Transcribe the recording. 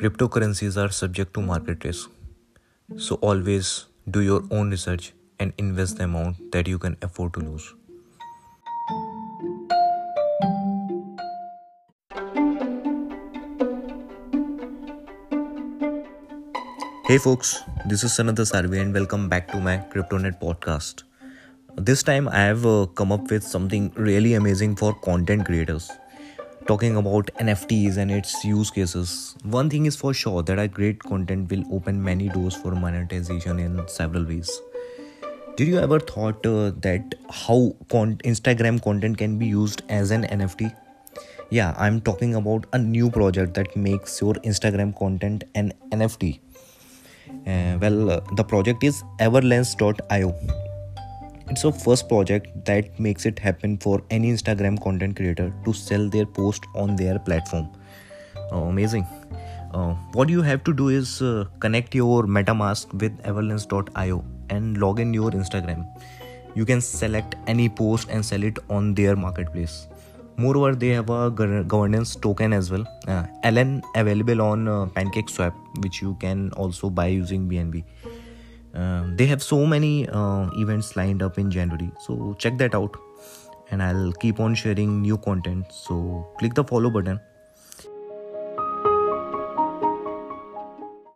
Cryptocurrencies are subject to market risk. So always do your own research and invest the amount that you can afford to lose. Hey folks, this is Sanatha Sarvi and welcome back to my CryptoNet podcast. This time I have uh, come up with something really amazing for content creators talking about NFTs and its use cases. One thing is for sure that a great content will open many doors for monetization in several ways. Did you ever thought uh, that how con- Instagram content can be used as an NFT? Yeah, I'm talking about a new project that makes your Instagram content an NFT. Uh, well, uh, the project is everlens.io it's a first project that makes it happen for any Instagram content creator to sell their post on their platform. Oh, amazing. Uh, what you have to do is uh, connect your MetaMask with Everlens.io and log in your Instagram. You can select any post and sell it on their marketplace. Moreover, they have a governance token as well, uh, LN available on uh, PancakeSwap, which you can also buy using BNB. Um, they have so many uh, events lined up in January, so check that out. And I'll keep on sharing new content. So click the follow button